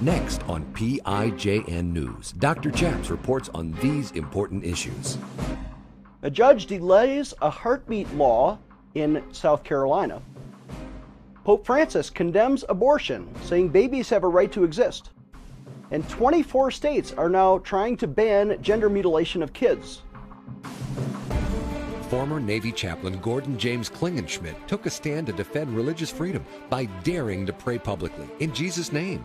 Next on PIJN News, Dr. Chaps reports on these important issues. A judge delays a heartbeat law in South Carolina. Pope Francis condemns abortion, saying babies have a right to exist. And 24 states are now trying to ban gender mutilation of kids. Former Navy chaplain Gordon James Klingenschmitt took a stand to defend religious freedom by daring to pray publicly in Jesus' name.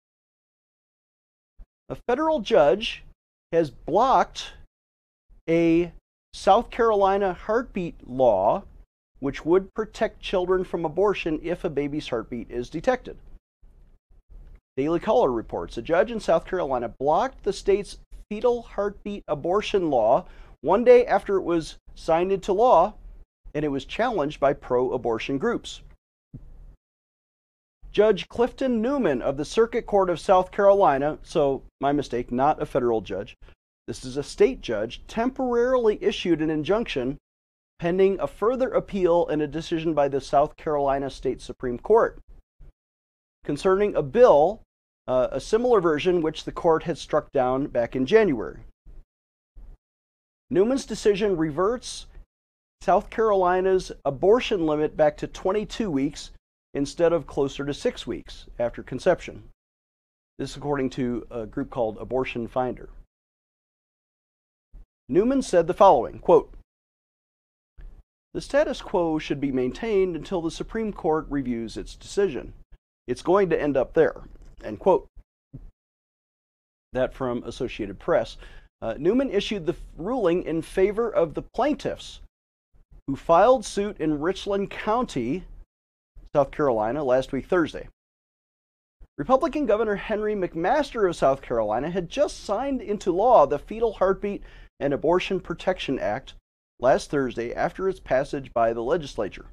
A federal judge has blocked a South Carolina heartbeat law which would protect children from abortion if a baby's heartbeat is detected. Daily Caller reports a judge in South Carolina blocked the state's fetal heartbeat abortion law one day after it was signed into law and it was challenged by pro abortion groups. Judge Clifton Newman of the Circuit Court of South Carolina, so my mistake, not a federal judge, this is a state judge, temporarily issued an injunction pending a further appeal and a decision by the South Carolina State Supreme Court concerning a bill, uh, a similar version which the court had struck down back in January. Newman's decision reverts South Carolina's abortion limit back to 22 weeks instead of closer to six weeks after conception. This according to a group called Abortion Finder. Newman said the following quote, The status quo should be maintained until the Supreme Court reviews its decision. It's going to end up there. End quote. That from Associated Press. Uh, Newman issued the ruling in favor of the plaintiffs who filed suit in Richland County South Carolina last week, Thursday. Republican Governor Henry McMaster of South Carolina had just signed into law the Fetal Heartbeat and Abortion Protection Act last Thursday after its passage by the legislature.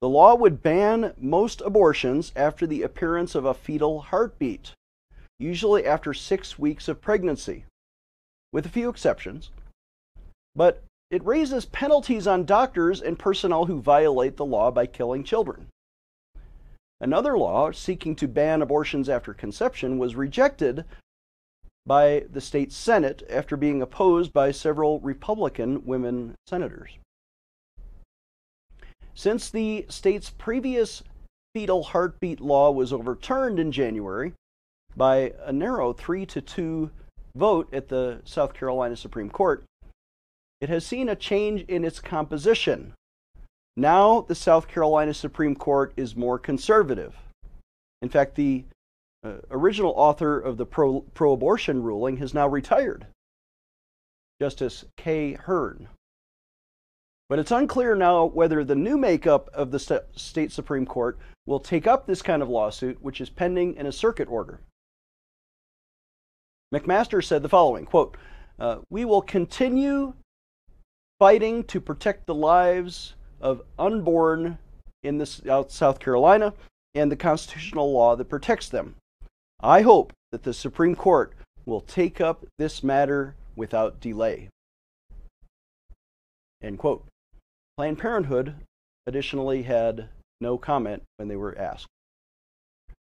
The law would ban most abortions after the appearance of a fetal heartbeat, usually after six weeks of pregnancy, with a few exceptions. But it raises penalties on doctors and personnel who violate the law by killing children. Another law seeking to ban abortions after conception was rejected by the state Senate after being opposed by several Republican women senators. Since the state's previous fetal heartbeat law was overturned in January by a narrow 3 to 2 vote at the South Carolina Supreme Court, it has seen a change in its composition. Now, the South Carolina Supreme Court is more conservative. In fact, the uh, original author of the pro abortion ruling has now retired, Justice Kaye Hearn. But it's unclear now whether the new makeup of the st state Supreme Court will take up this kind of lawsuit, which is pending in a circuit order. McMaster said the following quote, uh, We will continue fighting to protect the lives of unborn in this, South Carolina and the constitutional law that protects them. I hope that the Supreme Court will take up this matter without delay. End quote. Planned Parenthood additionally had no comment when they were asked.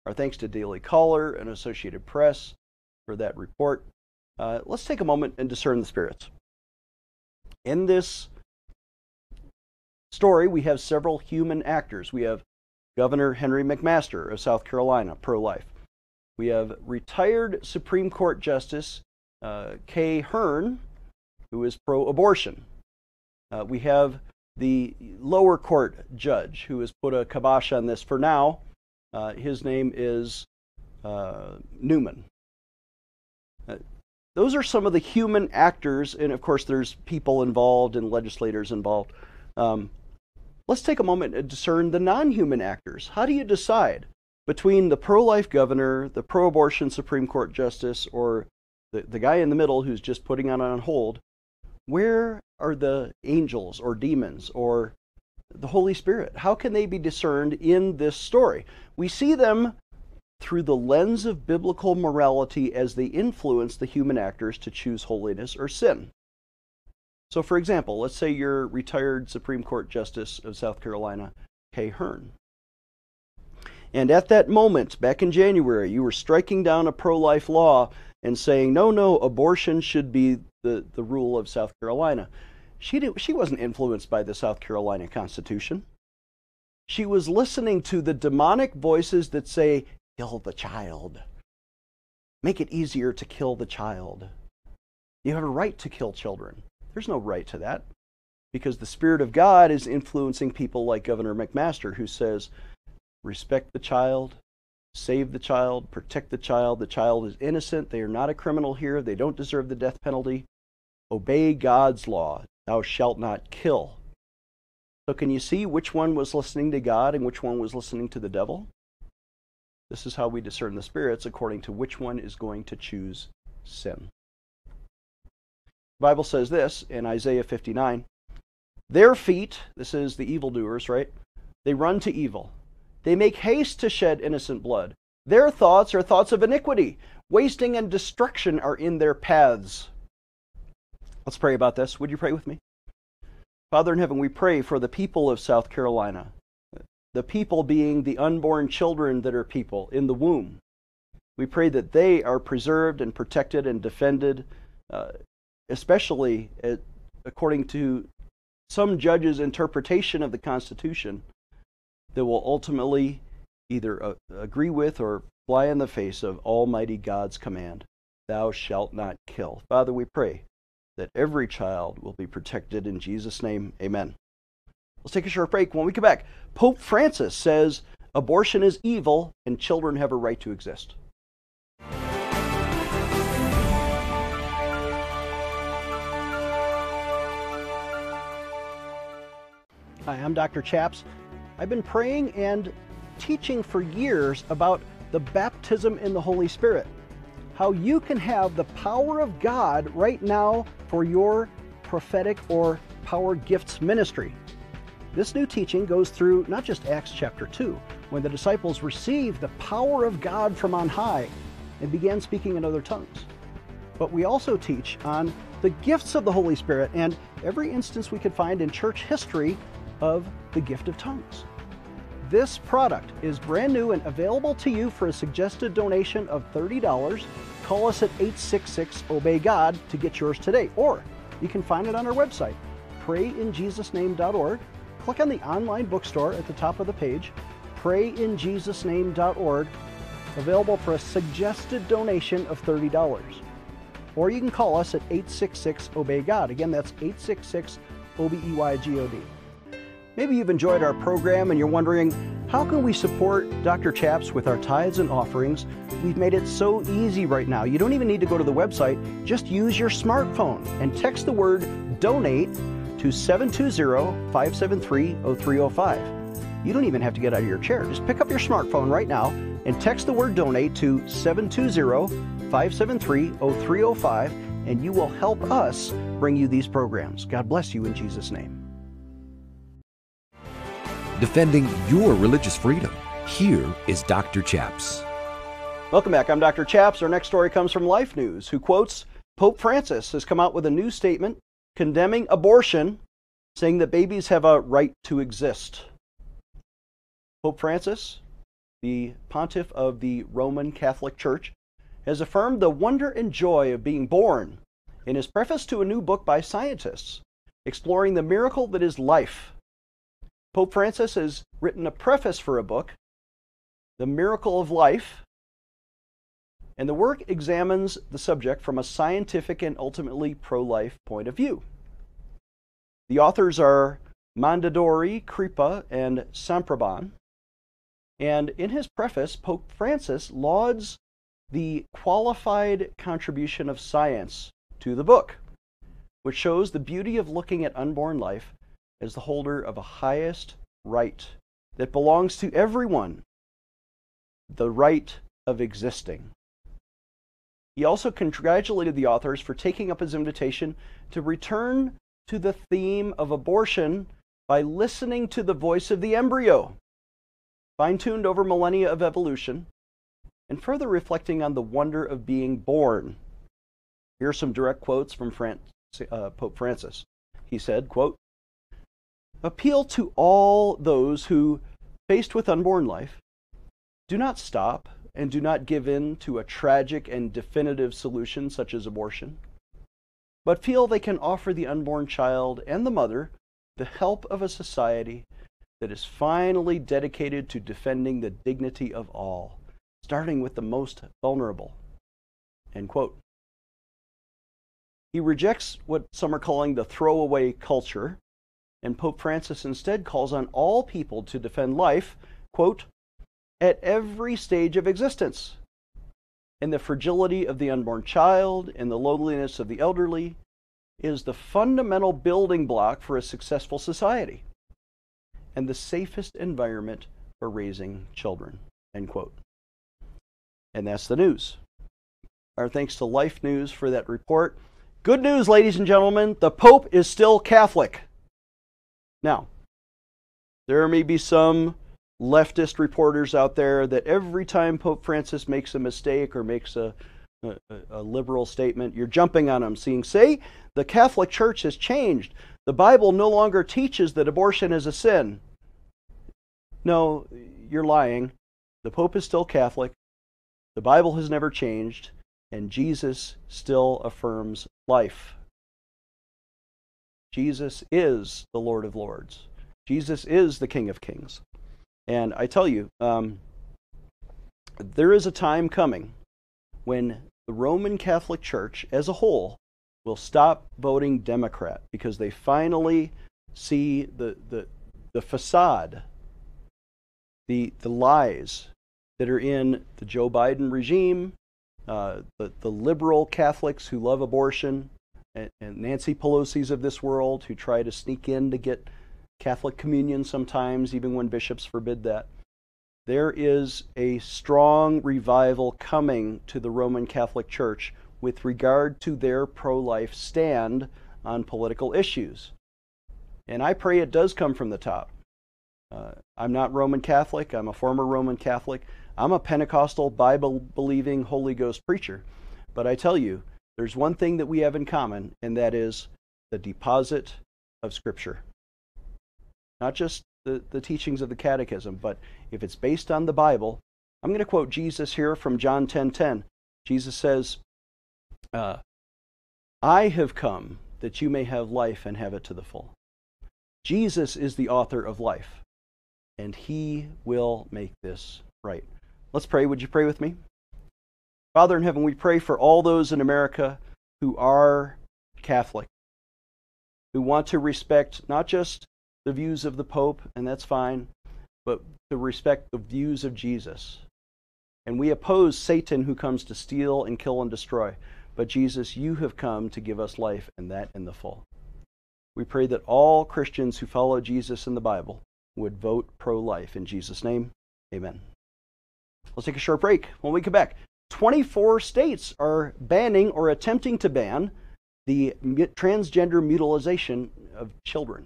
Our thanks to Daily Caller and Associated Press for that report. Uh, let's take a moment and discern the spirits. In this story, we have several human actors. We have Governor Henry McMaster of South Carolina, pro life. We have retired Supreme Court Justice uh, Kaye Hearn, who is pro abortion. Uh, we have the lower court judge who has put a kibosh on this for now. Uh, his name is uh, Newman. Those are some of the human actors, and of course, there's people involved and legislators involved. Um, let's take a moment and discern the non human actors. How do you decide between the pro life governor, the pro abortion Supreme Court justice, or the, the guy in the middle who's just putting it on hold, where are the angels or demons or the Holy Spirit? How can they be discerned in this story? We see them through the lens of biblical morality as they influence the human actors to choose holiness or sin. So, for example, let's say you're retired Supreme Court Justice of South Carolina, Kaye Hearn. And at that moment, back in January, you were striking down a pro life law and saying, no, no, abortion should be the, the rule of South Carolina. She, did, she wasn't influenced by the South Carolina Constitution. She was listening to the demonic voices that say, kill the child. Make it easier to kill the child. You have a right to kill children. There's no right to that because the Spirit of God is influencing people like Governor McMaster, who says, respect the child, save the child, protect the child. The child is innocent. They are not a criminal here. They don't deserve the death penalty. Obey God's law. Thou shalt not kill. So, can you see which one was listening to God and which one was listening to the devil? This is how we discern the spirits according to which one is going to choose sin. The Bible says this in Isaiah 59 Their feet, this is the evildoers, right? They run to evil. They make haste to shed innocent blood. Their thoughts are thoughts of iniquity. Wasting and destruction are in their paths. Let's pray about this. Would you pray with me? Father in heaven, we pray for the people of South Carolina, the people being the unborn children that are people in the womb. We pray that they are preserved and protected and defended, uh, especially at, according to some judges' interpretation of the Constitution that will ultimately either uh, agree with or fly in the face of Almighty God's command Thou shalt not kill. Father, we pray that every child will be protected in Jesus' name. Amen. Let's take a short break. When we come back, Pope Francis says abortion is evil and children have a right to exist. Hi, I'm Dr. Chaps. I've been praying and teaching for years about the baptism in the Holy Spirit. How you can have the power of God right now for your prophetic or power gifts ministry. This new teaching goes through not just Acts chapter 2, when the disciples received the power of God from on high and began speaking in other tongues. But we also teach on the gifts of the Holy Spirit and every instance we could find in church history of the gift of tongues. This product is brand new and available to you for a suggested donation of $30. Call us at 866 Obey God to get yours today, or you can find it on our website, prayinjesusname.org. Click on the online bookstore at the top of the page, prayinjesusname.org, available for a suggested donation of $30. Or you can call us at 866 Obey God. Again, that's 866 O B E Y G O D. Maybe you've enjoyed our program and you're wondering, how can we support Dr. Chaps with our tithes and offerings? We've made it so easy right now. You don't even need to go to the website. Just use your smartphone and text the word donate to 720-573-0305. You don't even have to get out of your chair. Just pick up your smartphone right now and text the word donate to 720-573-0305 and you will help us bring you these programs. God bless you in Jesus' name defending your religious freedom. Here is Dr. Chaps. Welcome back. I'm Dr. Chaps. Our next story comes from Life News, who quotes Pope Francis has come out with a new statement condemning abortion, saying that babies have a right to exist. Pope Francis, the pontiff of the Roman Catholic Church, has affirmed the wonder and joy of being born in his preface to a new book by scientists exploring the miracle that is life Pope Francis has written a preface for a book, The Miracle of Life, and the work examines the subject from a scientific and ultimately pro life point of view. The authors are Mondadori, Kripa, and Samprabon. And in his preface, Pope Francis lauds the qualified contribution of science to the book, which shows the beauty of looking at unborn life as the holder of a highest right that belongs to everyone. the right of existing. He also congratulated the authors for taking up his invitation to return to the theme of abortion by listening to the voice of the embryo, fine tuned over millennia of evolution, and further reflecting on the wonder of being born. Here are some direct quotes from uh, Pope Francis. He said, quote, Appeal to all those who, faced with unborn life, do not stop and do not give in to a tragic and definitive solution such as abortion, but feel they can offer the unborn child and the mother the help of a society that is finally dedicated to defending the dignity of all, starting with the most vulnerable. End quote. He rejects what some are calling the throwaway culture, and Pope Francis instead calls on all people to defend life, quote, at every stage of existence. And the fragility of the unborn child and the loneliness of the elderly is the fundamental building block for a successful society and the safest environment for raising children. End quote. And that's the news. Our thanks to Life News for that report. Good news, ladies and gentlemen, the Pope is still Catholic. Now, there may be some leftist reporters out there that every time Pope Francis makes a mistake or makes a, a, a liberal statement, you're jumping on him, saying, say, the Catholic Church has changed. The Bible no longer teaches that abortion is a sin. No, you're lying. The Pope is still Catholic. The Bible has never changed, and Jesus still affirms life. Jesus is the Lord of Lords. Jesus is the King of Kings. And I tell you, um, there is a time coming when the Roman Catholic Church as a whole will stop voting Democrat because they finally see the, the, the facade, the, the lies that are in the Joe Biden regime, uh, the, the liberal Catholics who love abortion, and, and Nancy Pelosi's of this world who try to sneak in to get Catholic communion sometimes, even when bishops forbid that. There is a strong revival coming to the Roman Catholic Church with regard to their pro life stand on political issues. And I pray it does come from the top. Uh, I'm not Roman Catholic, I'm a former Roman Catholic. I'm a Pentecostal, Bible believing, Holy Ghost preacher. But I tell you, there's one thing that we have in common, and that is the deposit of Scripture not just the, the teachings of the catechism, but if it's based on the Bible, I'm going to quote Jesus here from John 10:10. 10, 10. Jesus says, uh, "I have come that you may have life and have it to the full." Jesus is the author of life, and He will make this right. Let's pray. Would you pray with me? Father in heaven, we pray for all those in America who are Catholic, who want to respect not just the views of the Pope, and that's fine, but to respect the views of Jesus. And we oppose Satan who comes to steal and kill and destroy. But Jesus, you have come to give us life, and that in the full. We pray that all Christians who follow Jesus in the Bible would vote pro life. In Jesus' name, amen. Let's take a short break. When we come back, 24 states are banning or attempting to ban the transgender mutilization of children.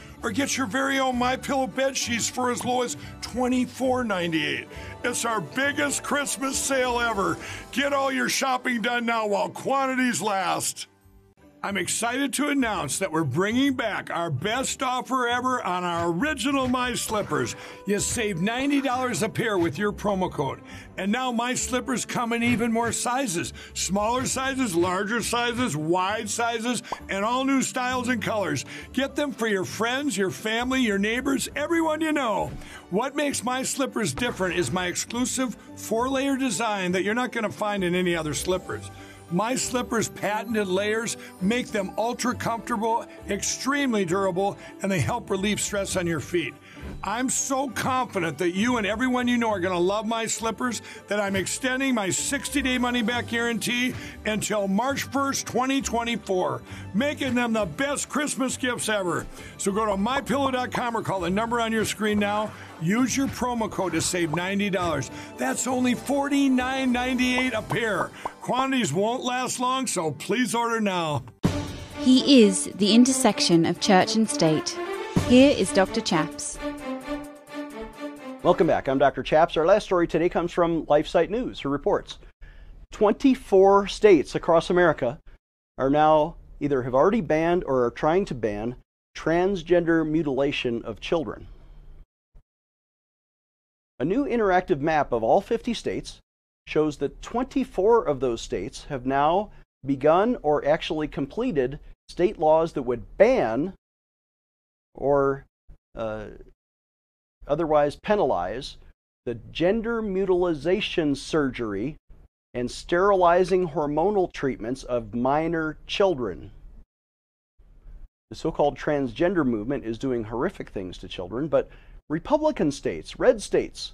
or get your very own My Pillow bed sheets for as low as $24.98. It's our biggest Christmas sale ever. Get all your shopping done now while quantities last. I'm excited to announce that we're bringing back our best offer ever on our original My Slippers. You save $90 a pair with your promo code. And now My Slippers come in even more sizes smaller sizes, larger sizes, wide sizes, and all new styles and colors. Get them for your friends, your family, your neighbors, everyone you know. What makes My Slippers different is my exclusive four layer design that you're not going to find in any other slippers. My Slippers patented layers make them ultra comfortable, extremely durable, and they help relieve stress on your feet. I'm so confident that you and everyone you know are going to love my slippers that I'm extending my 60 day money back guarantee until March 1st, 2024, making them the best Christmas gifts ever. So go to mypillow.com or call the number on your screen now. Use your promo code to save $90. That's only $49.98 a pair. Quantities won't last long, so please order now. He is the intersection of church and state. Here is Dr. Chaps. Welcome back. I'm Dr. Chaps. Our last story today comes from LifeSite News, who reports 24 states across America are now either have already banned or are trying to ban transgender mutilation of children. A new interactive map of all 50 states shows that 24 of those states have now begun or actually completed state laws that would ban or uh, otherwise penalize the gender mutilization surgery and sterilizing hormonal treatments of minor children. The so called transgender movement is doing horrific things to children, but Republican states, red states,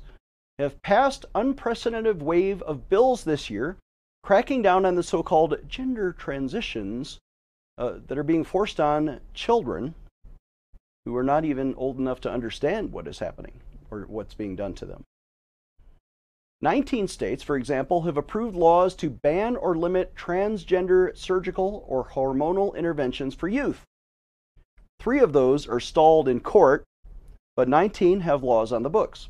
have passed unprecedented wave of bills this year cracking down on the so-called gender transitions uh, that are being forced on children who are not even old enough to understand what is happening or what's being done to them. 19 states, for example, have approved laws to ban or limit transgender surgical or hormonal interventions for youth. Three of those are stalled in court, but 19 have laws on the books.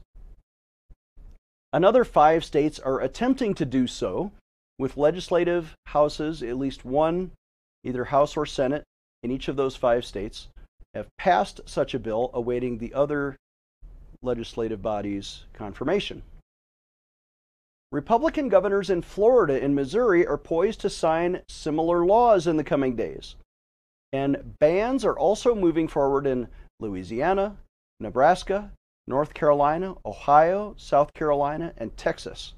Another five states are attempting to do so with legislative houses, at least one, either House or Senate, in each of those five states, have passed such a bill, awaiting the other legislative bodies' confirmation. Republican governors in Florida and Missouri are poised to sign similar laws in the coming days. And bans are also moving forward in Louisiana, Nebraska, North Carolina, Ohio, South Carolina, and Texas.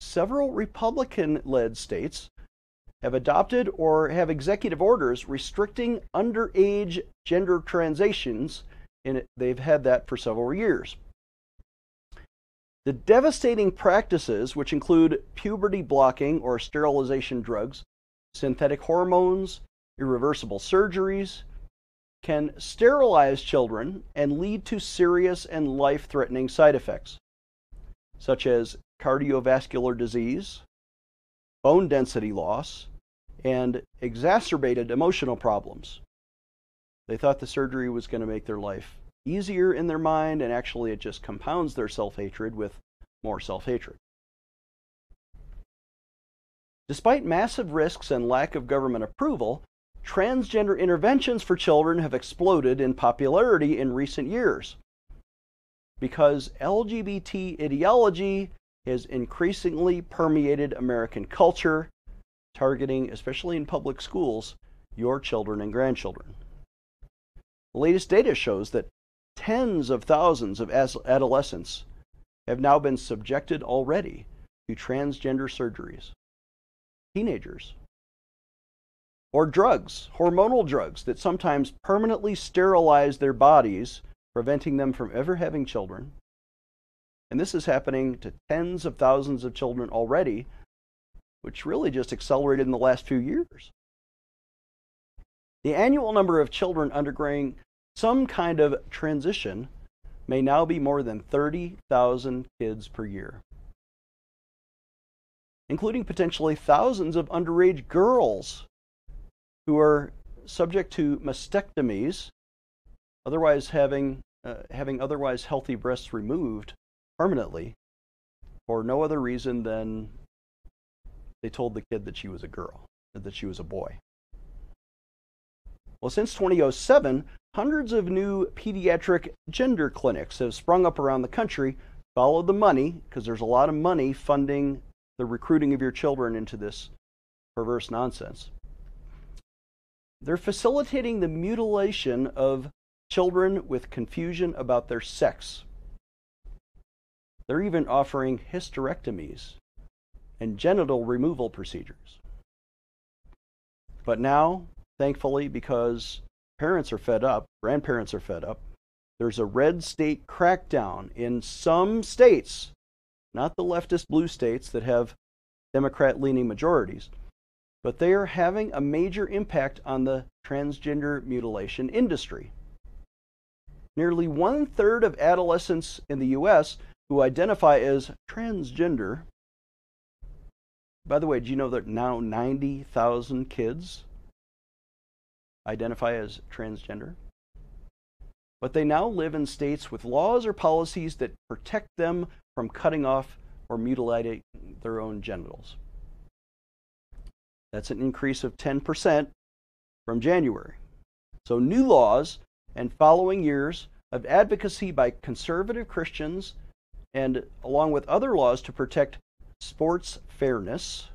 Several Republican led states have adopted or have executive orders restricting underage gender transitions, and they've had that for several years. The devastating practices, which include puberty blocking or sterilization drugs, synthetic hormones, irreversible surgeries, can sterilize children and lead to serious and life threatening side effects, such as cardiovascular disease, bone density loss, and exacerbated emotional problems. They thought the surgery was going to make their life easier in their mind, and actually, it just compounds their self hatred with more self hatred. Despite massive risks and lack of government approval, transgender interventions for children have exploded in popularity in recent years because LGBT ideology has increasingly permeated American culture, targeting, especially in public schools, your children and grandchildren. The latest data shows that tens of thousands of adolescents have now been subjected already to transgender surgeries. Teenagers or drugs, hormonal drugs that sometimes permanently sterilize their bodies, preventing them from ever having children. And this is happening to tens of thousands of children already, which really just accelerated in the last few years. The annual number of children undergoing some kind of transition may now be more than 30,000 kids per year, including potentially thousands of underage girls who are subject to mastectomies, otherwise having uh, having otherwise healthy breasts removed permanently for no other reason than they told the kid that she was a girl, that she was a boy. Well, since 2007, hundreds of new pediatric gender clinics have sprung up around the country. Follow the money, because there's a lot of money funding the recruiting of your children into this perverse nonsense. They're facilitating the mutilation of children with confusion about their sex. They're even offering hysterectomies and genital removal procedures. But now, thankfully, because parents are fed up, grandparents are fed up, there's a red state crackdown in some states, not the leftist blue states that have Democrat leaning majorities, but they are having a major impact on the transgender mutilation industry. Nearly one third of adolescents in the U.S. who identify as transgender. By the way, do you know that now 90,000 kids identify as transgender? But they now live in states with laws or policies that protect them from cutting off or mutilating their own genitals. That's an increase of 10% from January. So, new laws and following years of advocacy by conservative Christians, and along with other laws to protect sports fairness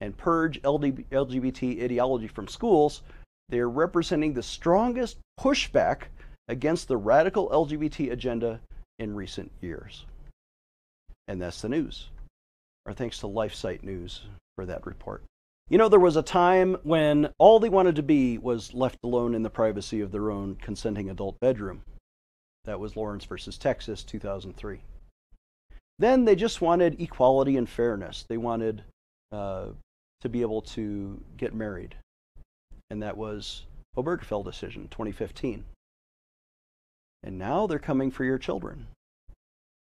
and purge LGBT ideology from schools, they are representing the strongest pushback against the radical LGBT agenda in recent years. And that's the news. Our thanks to LifeSite News for that report. You know, there was a time when all they wanted to be was left alone in the privacy of their own consenting adult bedroom. That was Lawrence versus Texas, 2003. Then they just wanted equality and fairness. They wanted uh, to be able to get married. And that was Obergefell decision, 2015. And now they're coming for your children.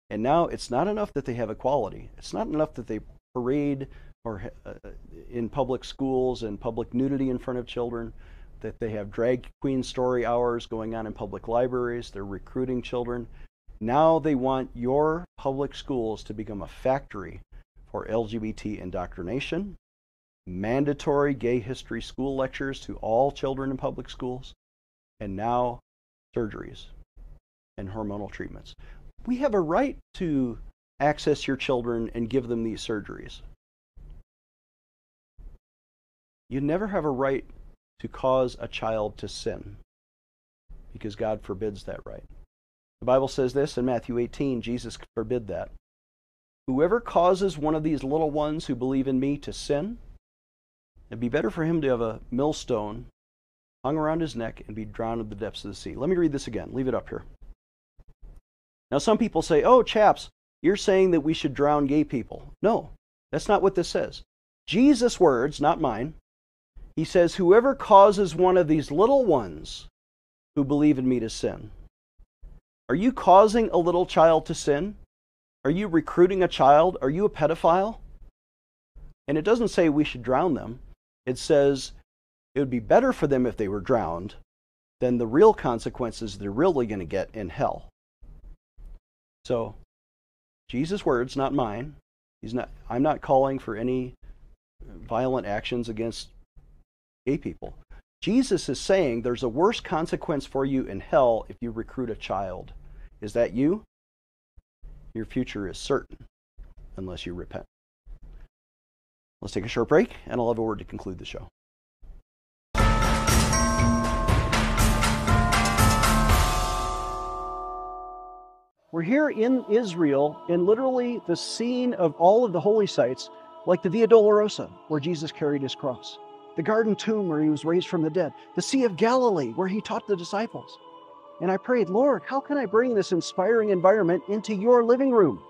And now it's not enough that they have equality. It's not enough that they parade or uh, in public schools and public nudity in front of children, that they have drag queen story hours going on in public libraries, they're recruiting children. Now they want your public schools to become a factory for LGBT indoctrination, mandatory gay history school lectures to all children in public schools, and now surgeries and hormonal treatments. We have a right to access your children and give them these surgeries. You never have a right to cause a child to sin because God forbids that right. The Bible says this in Matthew 18 Jesus forbid that. Whoever causes one of these little ones who believe in me to sin, it'd be better for him to have a millstone hung around his neck and be drowned in the depths of the sea. Let me read this again. Leave it up here. Now, some people say, oh, chaps, you're saying that we should drown gay people. No, that's not what this says. Jesus' words, not mine, he says, Whoever causes one of these little ones who believe in me to sin. Are you causing a little child to sin? Are you recruiting a child? Are you a pedophile? And it doesn't say we should drown them. It says it would be better for them if they were drowned than the real consequences they're really going to get in hell. So, Jesus' words, not mine. He's not, I'm not calling for any violent actions against gay people. Jesus is saying there's a worse consequence for you in hell if you recruit a child. Is that you? Your future is certain unless you repent. Let's take a short break, and I'll have a word to conclude the show. We're here in Israel, in literally the scene of all of the holy sites, like the Via Dolorosa, where Jesus carried his cross the garden tomb where he was raised from the dead, the Sea of Galilee where he taught the disciples. And I prayed, Lord, how can I bring this inspiring environment into your living room?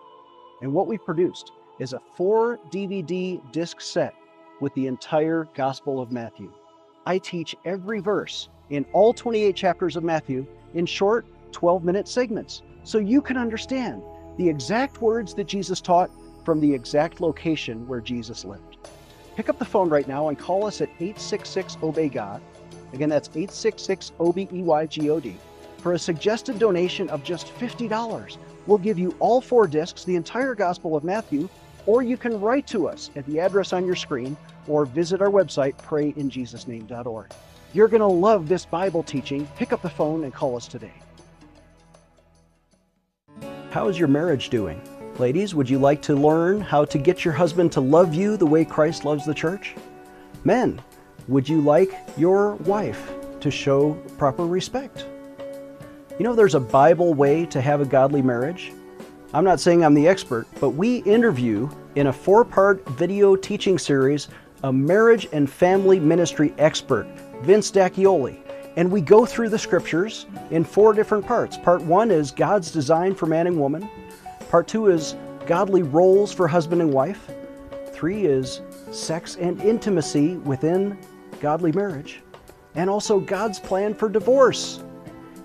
And what we've produced is a four DVD disc set with the entire Gospel of Matthew. I teach every verse in all 28 chapters of Matthew in short 12 minute segments so you can understand the exact words that Jesus taught from the exact location where Jesus lived. Pick up the phone right now and call us at 866 Obey God. Again, that's 866 O B E Y G O D. For a suggested donation of just $50, we'll give you all four discs, the entire Gospel of Matthew, or you can write to us at the address on your screen or visit our website, prayinjesusname.org. You're going to love this Bible teaching. Pick up the phone and call us today. How is your marriage doing? Ladies, would you like to learn how to get your husband to love you the way Christ loves the church? Men, would you like your wife to show proper respect? You know, there's a Bible way to have a godly marriage. I'm not saying I'm the expert, but we interview in a four part video teaching series a marriage and family ministry expert, Vince D'Acchioli. And we go through the scriptures in four different parts. Part one is God's design for man and woman. Part two is godly roles for husband and wife. Three is sex and intimacy within godly marriage. And also God's plan for divorce.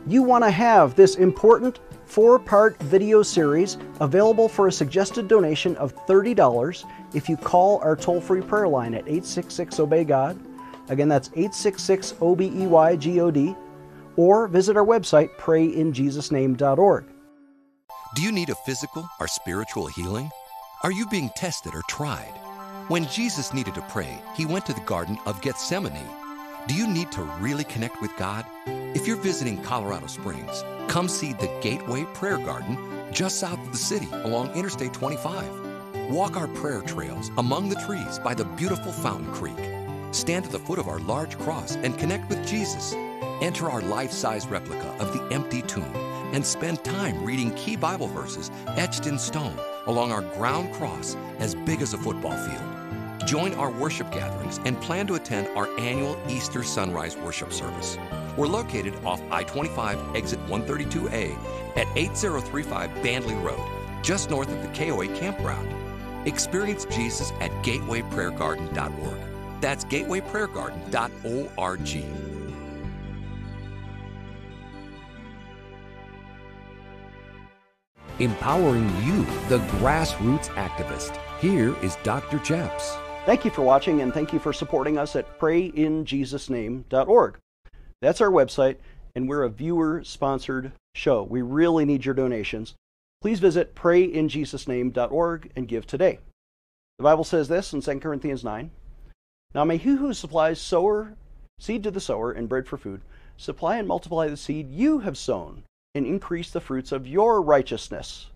You want to have this important four part video series available for a suggested donation of $30 if you call our toll free prayer line at 866 Obey God. Again, that's 866 O B E Y G O D. Or visit our website, prayinjesusname.org. Do you need a physical or spiritual healing? Are you being tested or tried? When Jesus needed to pray, he went to the Garden of Gethsemane. Do you need to really connect with God? If you're visiting Colorado Springs, come see the Gateway Prayer Garden just south of the city along Interstate 25. Walk our prayer trails among the trees by the beautiful Fountain Creek. Stand at the foot of our large cross and connect with Jesus. Enter our life size replica of the empty tomb and spend time reading key Bible verses etched in stone along our ground cross as big as a football field. Join our worship gatherings and plan to attend our annual Easter Sunrise Worship Service. We're located off I 25 exit 132A at 8035 Bandley Road, just north of the KOA campground. Experience Jesus at gatewayprayergarden.org. That's gatewayprayergarden.org. Empowering you, the grassroots activist. Here is Dr. Chaps. Thank you for watching and thank you for supporting us at prayinjesusname.org. That's our website, and we're a viewer sponsored show. We really need your donations. Please visit prayinjesusname.org and give today. The Bible says this in 2 Corinthians 9 Now may he who supplies sower, seed to the sower, and bread for food, supply and multiply the seed you have sown, and increase the fruits of your righteousness.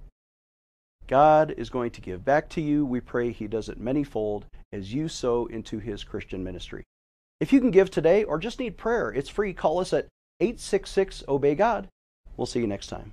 God is going to give back to you. We pray He does it manyfold as you sow into His Christian ministry. If you can give today or just need prayer, it's free. Call us at 866 Obey God. We'll see you next time.